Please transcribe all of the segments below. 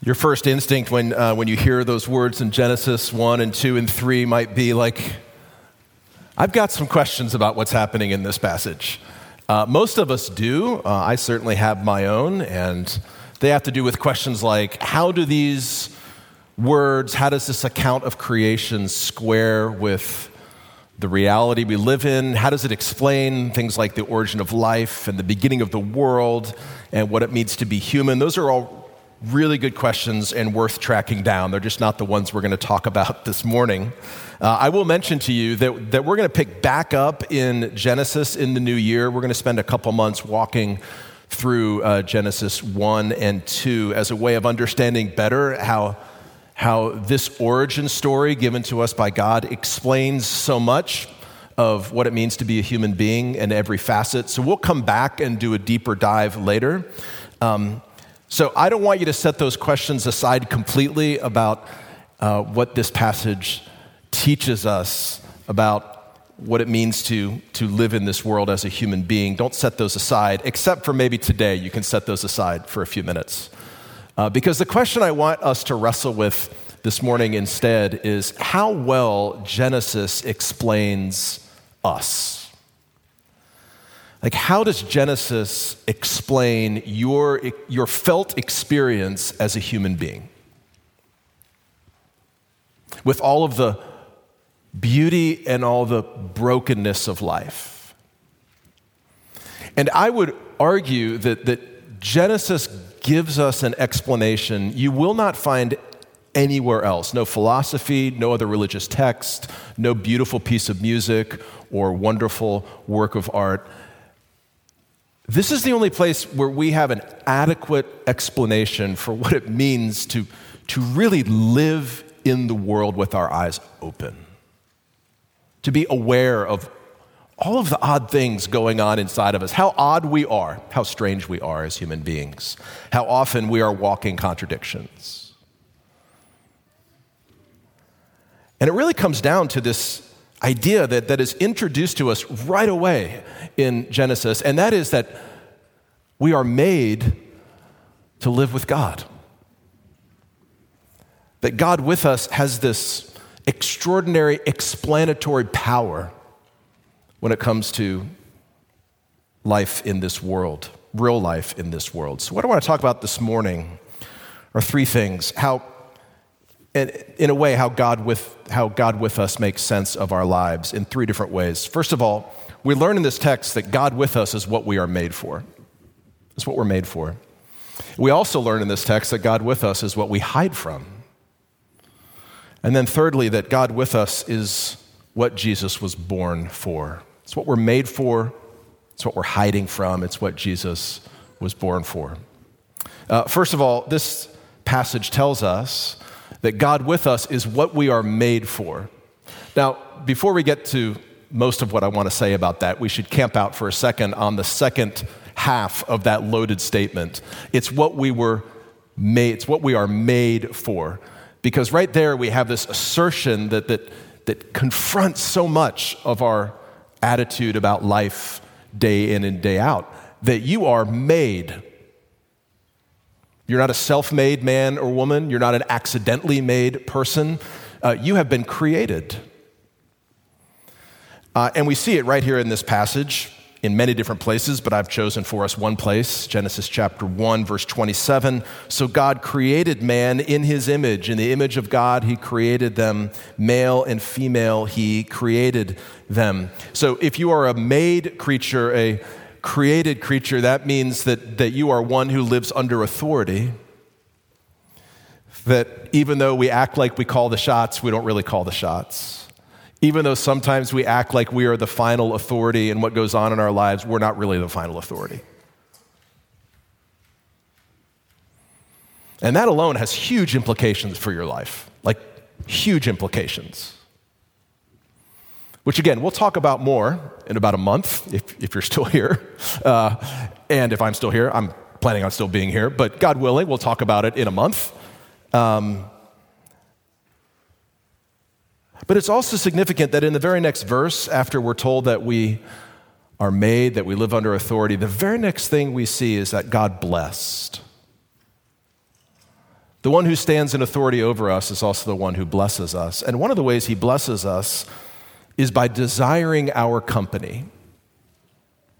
Your first instinct when, uh, when you hear those words in Genesis 1 and 2 and 3 might be like, I've got some questions about what's happening in this passage. Uh, most of us do. Uh, I certainly have my own, and they have to do with questions like how do these words, how does this account of creation square with the reality we live in? How does it explain things like the origin of life and the beginning of the world and what it means to be human? Those are all really good questions and worth tracking down. They're just not the ones we're going to talk about this morning. Uh, I will mention to you that, that we're going to pick back up in Genesis in the new year. We're going to spend a couple months walking through uh, Genesis 1 and 2 as a way of understanding better how, how this origin story given to us by God explains so much of what it means to be a human being in every facet. So we'll come back and do a deeper dive later. Um, so I don't want you to set those questions aside completely about uh, what this passage teaches us about what it means to, to live in this world as a human being. Don't set those aside, except for maybe today. You can set those aside for a few minutes. Uh, because the question I want us to wrestle with this morning instead is how well Genesis explains us. Like, how does Genesis explain your, your felt experience as a human being? With all of the beauty and all the brokenness of life. And I would argue that, that Genesis gives us an explanation you will not find anywhere else. No philosophy, no other religious text, no beautiful piece of music or wonderful work of art this is the only place where we have an adequate explanation for what it means to, to really live in the world with our eyes open, to be aware of all of the odd things going on inside of us, how odd we are, how strange we are as human beings, how often we are walking contradictions. And it really comes down to this idea that, that is introduced to us right away in Genesis, and that is that we are made to live with God. That God with us has this extraordinary explanatory power when it comes to life in this world, real life in this world. So, what I want to talk about this morning are three things. How in a way, how God, with, how God with us makes sense of our lives in three different ways. First of all, we learn in this text that God with us is what we are made for. It's what we're made for. We also learn in this text that God with us is what we hide from. And then, thirdly, that God with us is what Jesus was born for. It's what we're made for, it's what we're hiding from, it's what Jesus was born for. Uh, first of all, this passage tells us that God with us is what we are made for. Now, before we get to most of what I want to say about that, we should camp out for a second on the second half of that loaded statement. It's what we were made, it's what we are made for. Because right there we have this assertion that, that, that confronts so much of our attitude about life day in and day out that you are made you're not a self made man or woman. You're not an accidentally made person. Uh, you have been created. Uh, and we see it right here in this passage in many different places, but I've chosen for us one place Genesis chapter 1, verse 27. So God created man in his image. In the image of God, he created them. Male and female, he created them. So if you are a made creature, a created creature, that means that, that you are one who lives under authority. That even though we act like we call the shots, we don't really call the shots. Even though sometimes we act like we are the final authority in what goes on in our lives, we're not really the final authority. And that alone has huge implications for your life, like huge implications which again, we'll talk about more in about a month if, if you're still here. Uh, and if I'm still here, I'm planning on still being here, but God willing, we'll talk about it in a month. Um, but it's also significant that in the very next verse, after we're told that we are made, that we live under authority, the very next thing we see is that God blessed. The The one who stands in authority over us is also the one who blesses us. And one of the ways he blesses us is by desiring our company,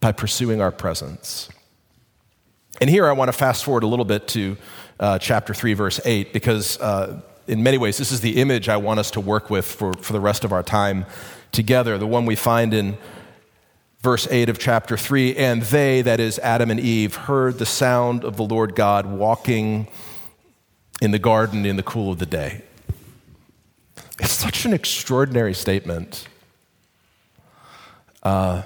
by pursuing our presence. And here I want to fast forward a little bit to uh, chapter 3, verse 8, because uh, in many ways this is the image I want us to work with for, for the rest of our time together, the one we find in verse 8 of chapter 3. And they, that is Adam and Eve, heard the sound of the Lord God walking in the garden in the cool of the day. It's such an extraordinary statement. Uh,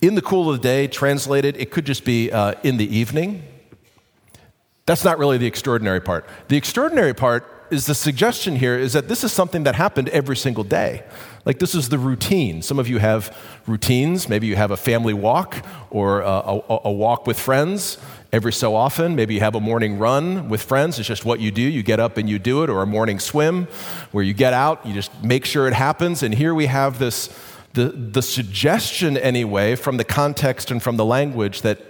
in the cool of the day, translated, it could just be uh, in the evening. That's not really the extraordinary part. The extraordinary part is the suggestion here is that this is something that happened every single day. Like this is the routine. Some of you have routines. Maybe you have a family walk or a, a, a, walk with friends every so often. Maybe you have a morning run with friends. It's just what you do. You get up and you do it, or a morning swim where you get out, you just make sure it happens. And here we have this the, the suggestion, anyway, from the context and from the language that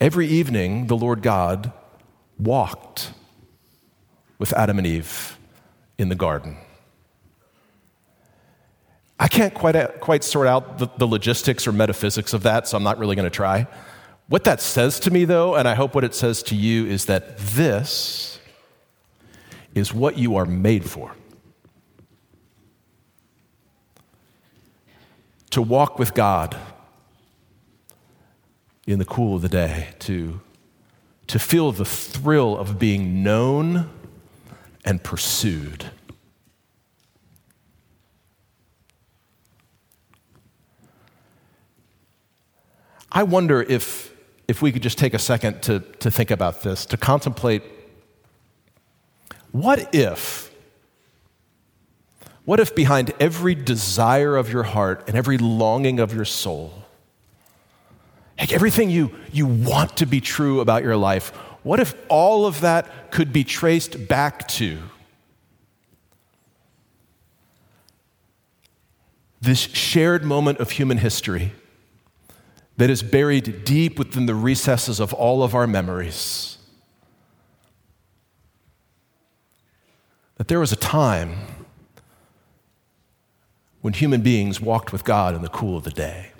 every evening the Lord God walked with Adam and Eve in the garden. I can't quite, uh, quite sort out the, the logistics or metaphysics of that, so I'm not really going to try. What that says to me, though, and I hope what it says to you, is that this is what you are made for. To walk with God in the cool of the day, to, to feel the thrill of being known and pursued. I wonder if, if we could just take a second to, to think about this, to contemplate what if, what if behind every desire of your heart and every longing of your soul, like everything you, you want to be true about your life, what if all of that could be traced back to this shared moment of human history? that is buried deep within the recesses of all of our memories. That there was a time when human beings walked with God in the cool of the day.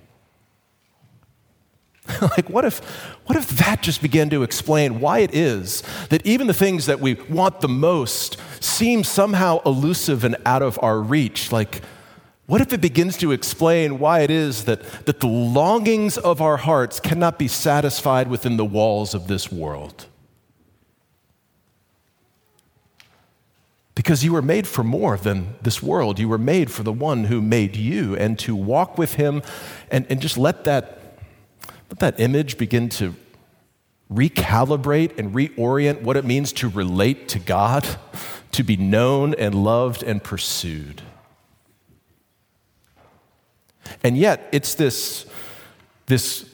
like, what if, what if that just began to explain why it is that even the things that we want the most seem somehow elusive and out of our reach? Like, what if it begins to explain why it is that, that the longings of our hearts cannot be satisfied within the walls of this world? Because you were made for more than this world. You were made for the one who made you, and to walk with him and, and just let that, let that image begin to recalibrate and reorient what it means to relate to God, to be known and loved and pursued. And yet, it's this, this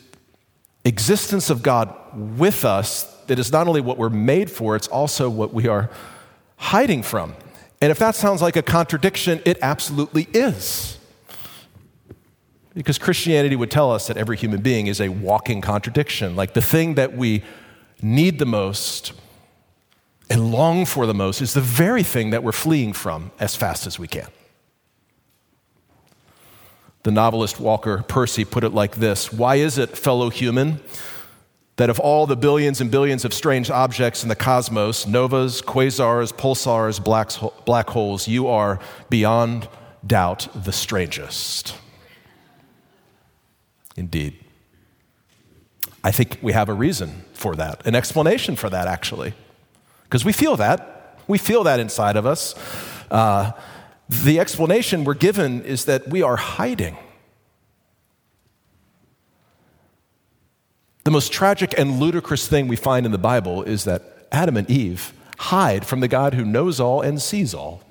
existence of God with us that is not only what we're made for, it's also what we are hiding from. And if that sounds like a contradiction, it absolutely is. Because Christianity would tell us that every human being is a walking contradiction. Like the thing that we need the most and long for the most is the very thing that we're fleeing from as fast as we can. The novelist Walker Percy put it like this Why is it, fellow human, that of all the billions and billions of strange objects in the cosmos, novas, quasars, pulsars, black holes, you are beyond doubt the strangest? Indeed. I think we have a reason for that, an explanation for that, actually. Because we feel that. We feel that inside of us. Uh, the explanation we're given is that we are hiding. The most tragic and ludicrous thing we find in the Bible is that Adam and Eve hide from the God who knows all and sees all.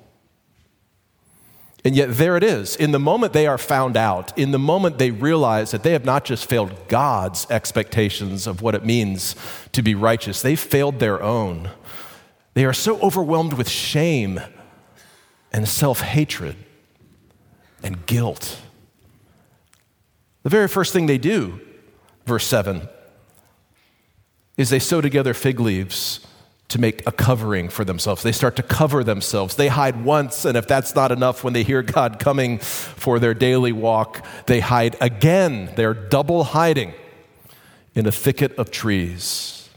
And yet, there it is. In the moment they are found out, in the moment they realize that they have not just failed God's expectations of what it means to be righteous, they've failed their own. They are so overwhelmed with shame and self hatred and guilt. The very first thing they do, verse 7, is they sew together fig leaves to make a covering for themselves. They start to cover themselves. They hide once, and if that's not enough, when they hear God coming for their daily walk, they hide again. They're double hiding in a thicket of trees.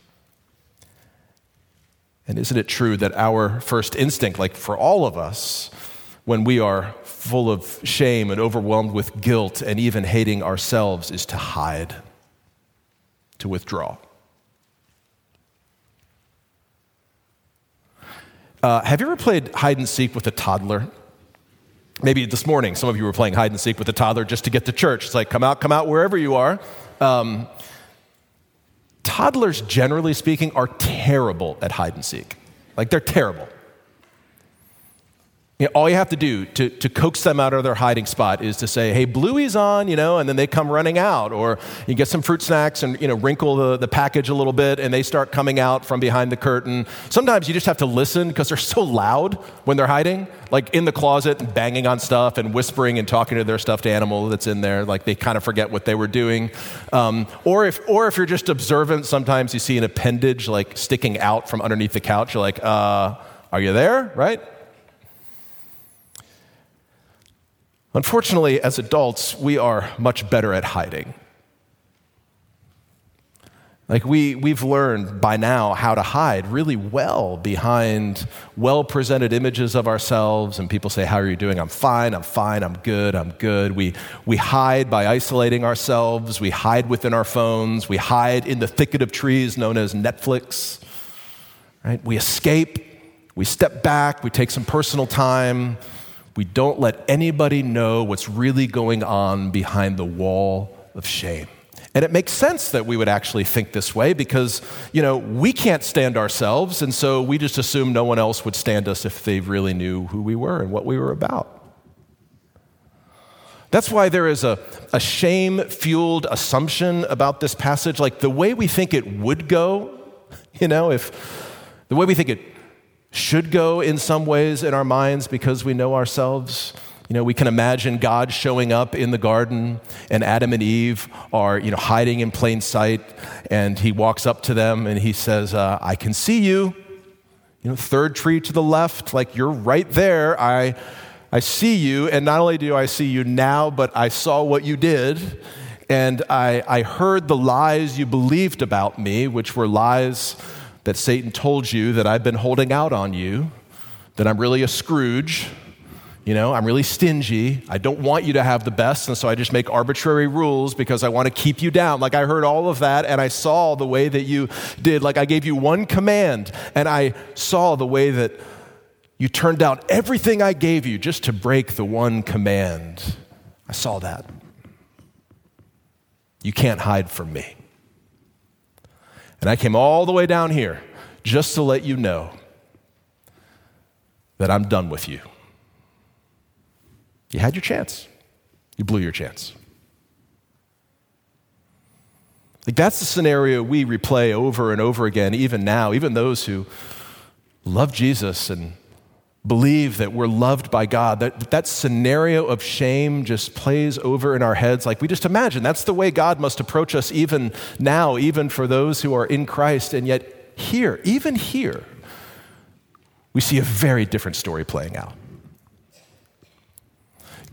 And isn't it true that our first instinct, like for all of us, when we are full of shame and overwhelmed with guilt and even hating ourselves, is to hide, to withdraw? Uh, have you ever played hide and seek with a toddler? Maybe this morning, some of you were playing hide and seek with a toddler just to get to church. It's like, come out, come out wherever you are. Um, toddlers, generally speaking, are terrible at hide and seek. Like, they're terrible. You know, all you have to do to, to coax them out of their hiding spot is to say, hey, Bluey's on, you know, and then they come running out. Or you get some fruit snacks and, you know, wrinkle the, the package a little bit and they start coming out from behind the curtain. Sometimes you just have to listen because they're so loud when they're hiding, like in the closet and banging on stuff and whispering and talking to their stuffed animal that's in there. Like they kind of forget what they were doing. Um, or, if, or if you're just observant, sometimes you see an appendage like sticking out from underneath the couch. You're like, uh, are you there? Right? Unfortunately, as adults, we are much better at hiding. Like, we, we've learned by now how to hide really well behind well presented images of ourselves. And people say, How are you doing? I'm fine, I'm fine, I'm good, I'm good. We, we hide by isolating ourselves. We hide within our phones. We hide in the thicket of trees known as Netflix. Right? We escape. We step back. We take some personal time we don't let anybody know what's really going on behind the wall of shame. And it makes sense that we would actually think this way because, you know, we can't stand ourselves, and so we just assume no one else would stand us if they really knew who we were and what we were about. That's why there is a, a shame fueled assumption about this passage. Like the way we think it would go, you know, if the way we think it should go in some ways in our minds because we know ourselves. You know, we can imagine God showing up in the garden and Adam and Eve are, you know, hiding in plain sight and he walks up to them and he says, uh, I can see you. You know, third tree to the left, like you're right there. I, I see you. And not only do I see you now, but I saw what you did. And I, I heard the lies you believed about me, which were lies that Satan told you that I've been holding out on you, that I'm really a Scrooge, you know, I'm really stingy. I don't want you to have the best, and so I just make arbitrary rules because I want to keep you down. Like I heard all of that, and I saw the way that you did. Like I gave you one command, and I saw the way that you turned down everything I gave you just to break the one command. I saw that. You can't hide from me. And I came all the way down here just to let you know that I'm done with you. You had your chance, you blew your chance. Like that's the scenario we replay over and over again, even now, even those who love Jesus and believe that we're loved by God, that, that scenario of shame just plays over in our heads. Like we just imagine that's the way God must approach us even now, even for those who are in Christ. And yet, here, even here, we see a very different story playing out.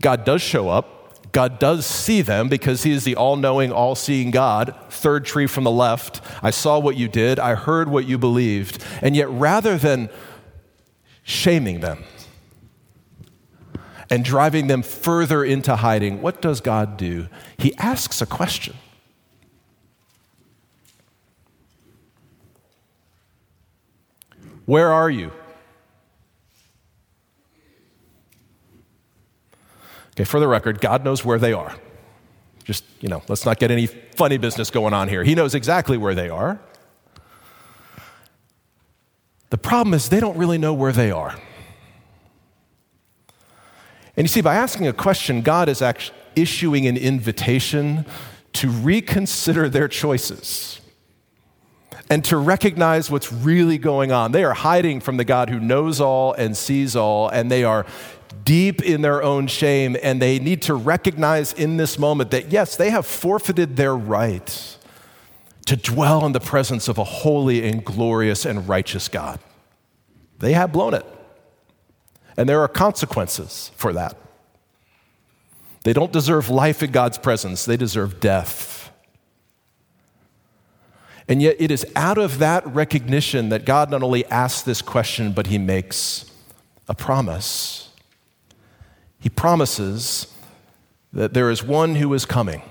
God does show up. God does see them because He is the all knowing, all seeing God. Third tree from the left. I saw what you did. I heard what you believed. And yet, rather than shaming them and driving them further into hiding, what does God do? He asks a question. Where are you? Okay, for the record, God knows where they are. Just, you know, let's not get any funny business going on here. He knows exactly where they are. The problem is they don't really know where they are. And you see, by asking a question, God is actually issuing an invitation to reconsider their choices and to recognize what's really going on. They are hiding from the God who knows all and sees all, and they are deep in their own shame, and they need to recognize in this moment that, yes, they have forfeited their right to dwell in the presence of a holy and glorious and righteous God. They have blown it. And there are consequences for that. They don't deserve life in God's presence, they deserve death. And yet, it is out of that recognition that God not only asks this question, but He makes a promise. He promises that there is one who is coming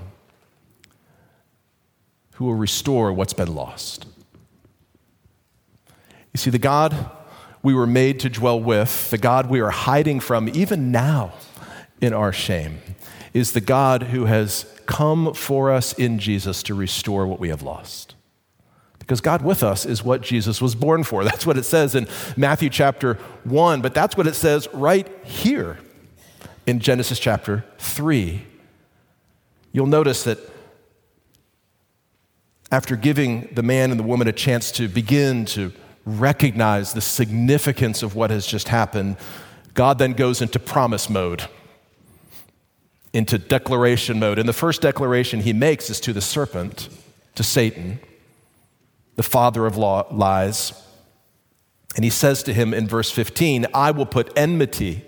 who will restore what's been lost. You see, the God we were made to dwell with, the God we are hiding from even now in our shame, is the God who has come for us in Jesus to restore what we have lost. Because God with us is what Jesus was born for. That's what it says in Matthew chapter 1, but that's what it says right here in Genesis chapter 3. You'll notice that after giving the man and the woman a chance to begin to recognize the significance of what has just happened, God then goes into promise mode, into declaration mode. And the first declaration he makes is to the serpent, to Satan, the father of lies. And he says to him in verse 15, I will put enmity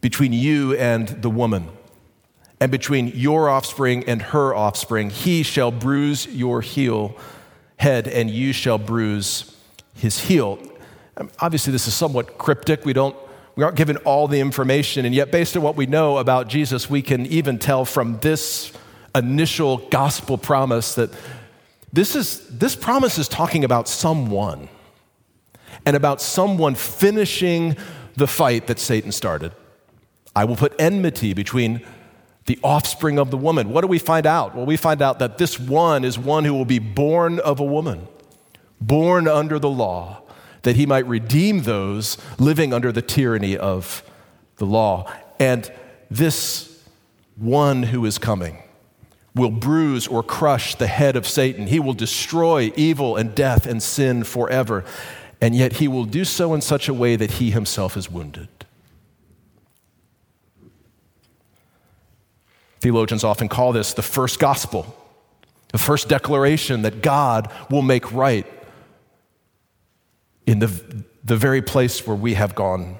between you and the woman and between your offspring and her offspring. He shall bruise your heel, head, and you shall bruise his heel. Um, obviously, this is somewhat cryptic. We don't we aren't given all the information, and yet, based on what we know about Jesus, we can even tell from this initial gospel promise that this, is, this promise is talking about someone and about someone finishing the fight that Satan started. I will put enmity between the offspring of the woman. What do we find out? Well, we find out that this one is one who will be born of a woman, born under the law, that he might redeem those living under the tyranny of the law. And this one who is coming will bruise or crush the head of Satan. He will destroy evil and death and sin forever. And yet he will do so in such a way that he himself is wounded. Theologians often call this the first gospel, the first declaration that God will make right in the, the very place where we have gone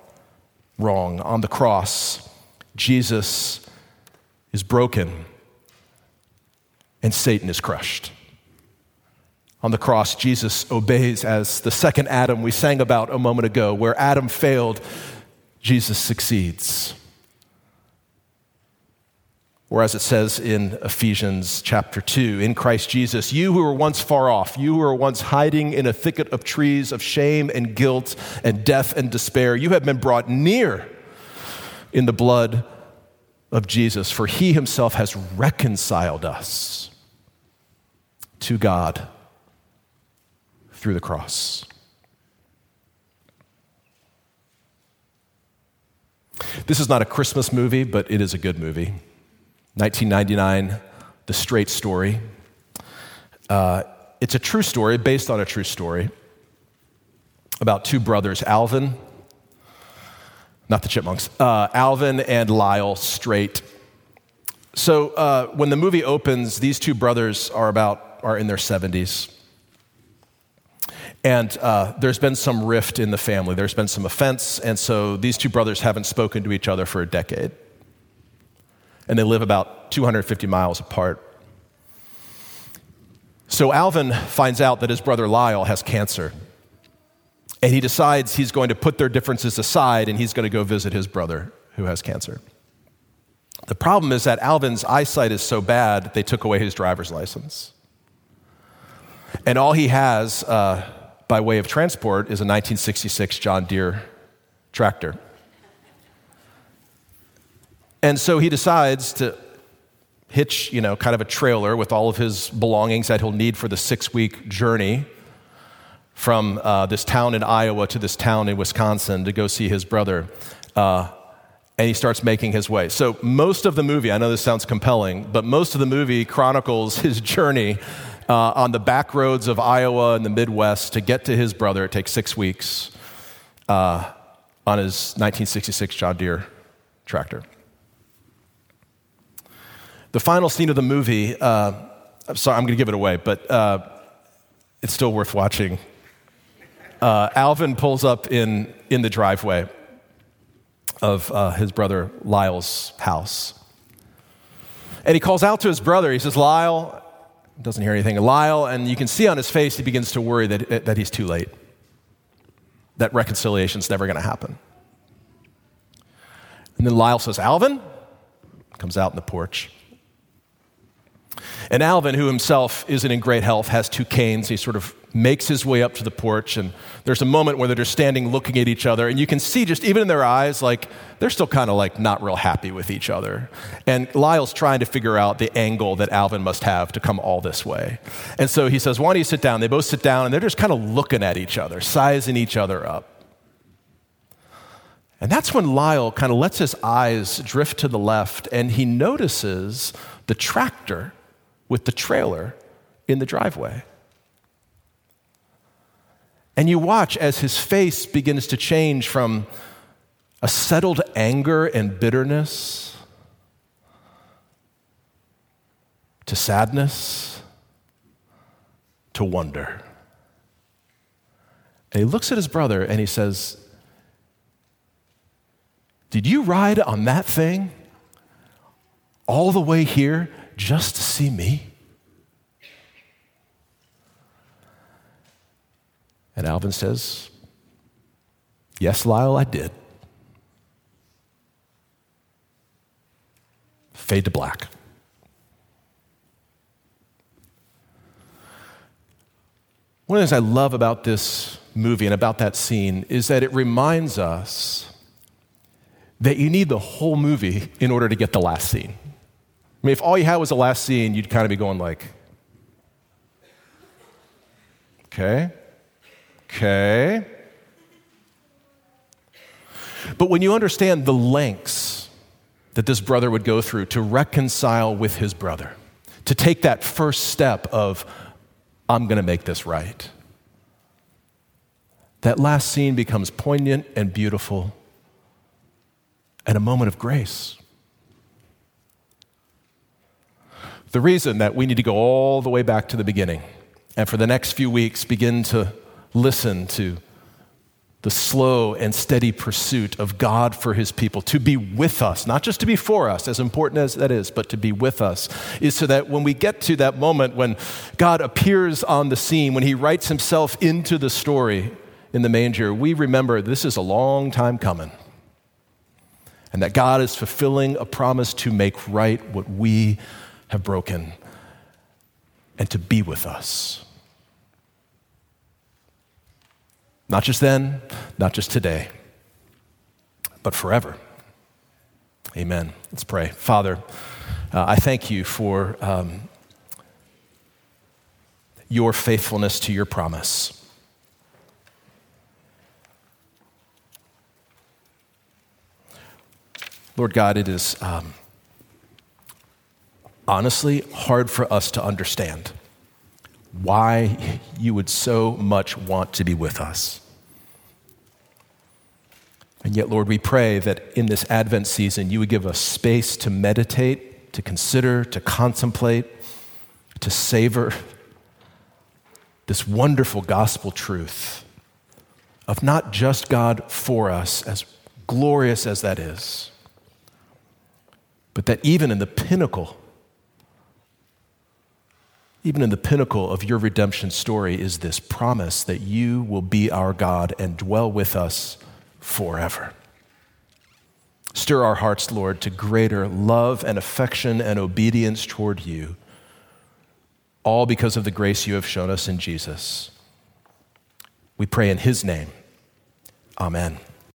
wrong. On the cross, Jesus is broken and Satan is crushed. On the cross, Jesus obeys as the second Adam we sang about a moment ago. Where Adam failed, Jesus succeeds. Or as it says in Ephesians chapter 2, in Christ Jesus, you who were once far off, you who were once hiding in a thicket of trees of shame and guilt and death and despair, you have been brought near in the blood of Jesus, for he himself has reconciled us to God through the cross. This is not a Christmas movie, but it is a good movie. 1999, The Straight Story. Uh, it's a true story based on a true story about two brothers, Alvin, not the chipmunks, uh, Alvin and Lyle Straight. So uh, when the movie opens, these two brothers are about are in their 70s. And uh, there's been some rift in the family. There's been some offense. And so these two brothers haven't spoken to each other for a decade and they live about 250 miles apart. So Alvin finds out that his brother Lyle has cancer. And he decides he's going to put their differences aside and he's going to go visit his brother who has cancer. The problem is that Alvin's eyesight is so bad, they took away his driver's license. And all he has uh, by way of transport is a 1966 John Deere tractor. And so he decides to hitch, you know, kind of a trailer with all of his belongings that he'll need for the six week journey from uh, this town in Iowa to this town in Wisconsin to go see his brother. Uh, and he starts making his way. So, most of the movie, I know this sounds compelling, but most of the movie chronicles his journey uh, on the back roads of Iowa and the Midwest to get to his brother. It takes six weeks uh, on his 1966 John Deere tractor. The final scene of the movie, uh, I'm sorry, I'm going to give it away, but uh, it's still worth watching. Uh, Alvin pulls up in, in the driveway of uh, his brother Lyle's house. And he calls out to his brother. He says, Lyle, doesn't hear anything. Lyle, and you can see on his face, he begins to worry that, that he's too late, that reconciliation's never going to happen. And then Lyle says, Alvin, comes out in the porch. And Alvin, who himself isn't in great health, has two canes. He sort of makes his way up to the porch, and there's a moment where they're just standing looking at each other, and you can see just even in their eyes, like they're still kind of like not real happy with each other. And Lyle's trying to figure out the angle that Alvin must have to come all this way. And so he says, Why don't you sit down? They both sit down, and they're just kind of looking at each other, sizing each other up. And that's when Lyle kind of lets his eyes drift to the left, and he notices the tractor with the trailer in the driveway. And you watch as his face begins to change from a settled anger and bitterness to sadness to wonder. And he looks at his brother and he says, Did you ride on that thing all the way here just to see me? And Alvin says, Yes, Lyle, I did. Fade to black. One of the things I love about this movie and about that scene is that it reminds us that you need the whole movie in order to get the last scene. I mean, if all you had was the last scene, you'd kind of be going like, okay, okay. But when you understand the lengths that this brother would go through to reconcile with his brother, to take that first step of, I'm going to make this right, that last scene becomes poignant and beautiful and a moment of grace. The reason that we need to go all the way back to the beginning and for the next few weeks begin to listen to the slow and steady pursuit of God for his people, to be with us, not just to be for us, as important as that is, but to be with us, is so that when we get to that moment when God appears on the scene, when he writes himself into the story in the manger, we remember this is a long time coming. And that God is fulfilling a promise to make right what we have broken and to be with us. Not just then, not just today, but forever. Amen. Let's pray. Father, uh, I thank you for um, your faithfulness to your promise. Lord God, it is um, honestly hard for us to understand why you would so much want to be with us. And yet, Lord, we pray that in this Advent season, you would give us space to meditate, to consider, to contemplate, to savor this wonderful gospel truth of not just God for us, as glorious as that is, but that even in the pinnacle even in the pinnacle of your redemption story, is this promise that you will be our God and dwell with us forever. Stir our hearts, Lord, to greater love and affection and obedience toward you, all because of the grace you have shown us in Jesus. We pray in his name. Amen.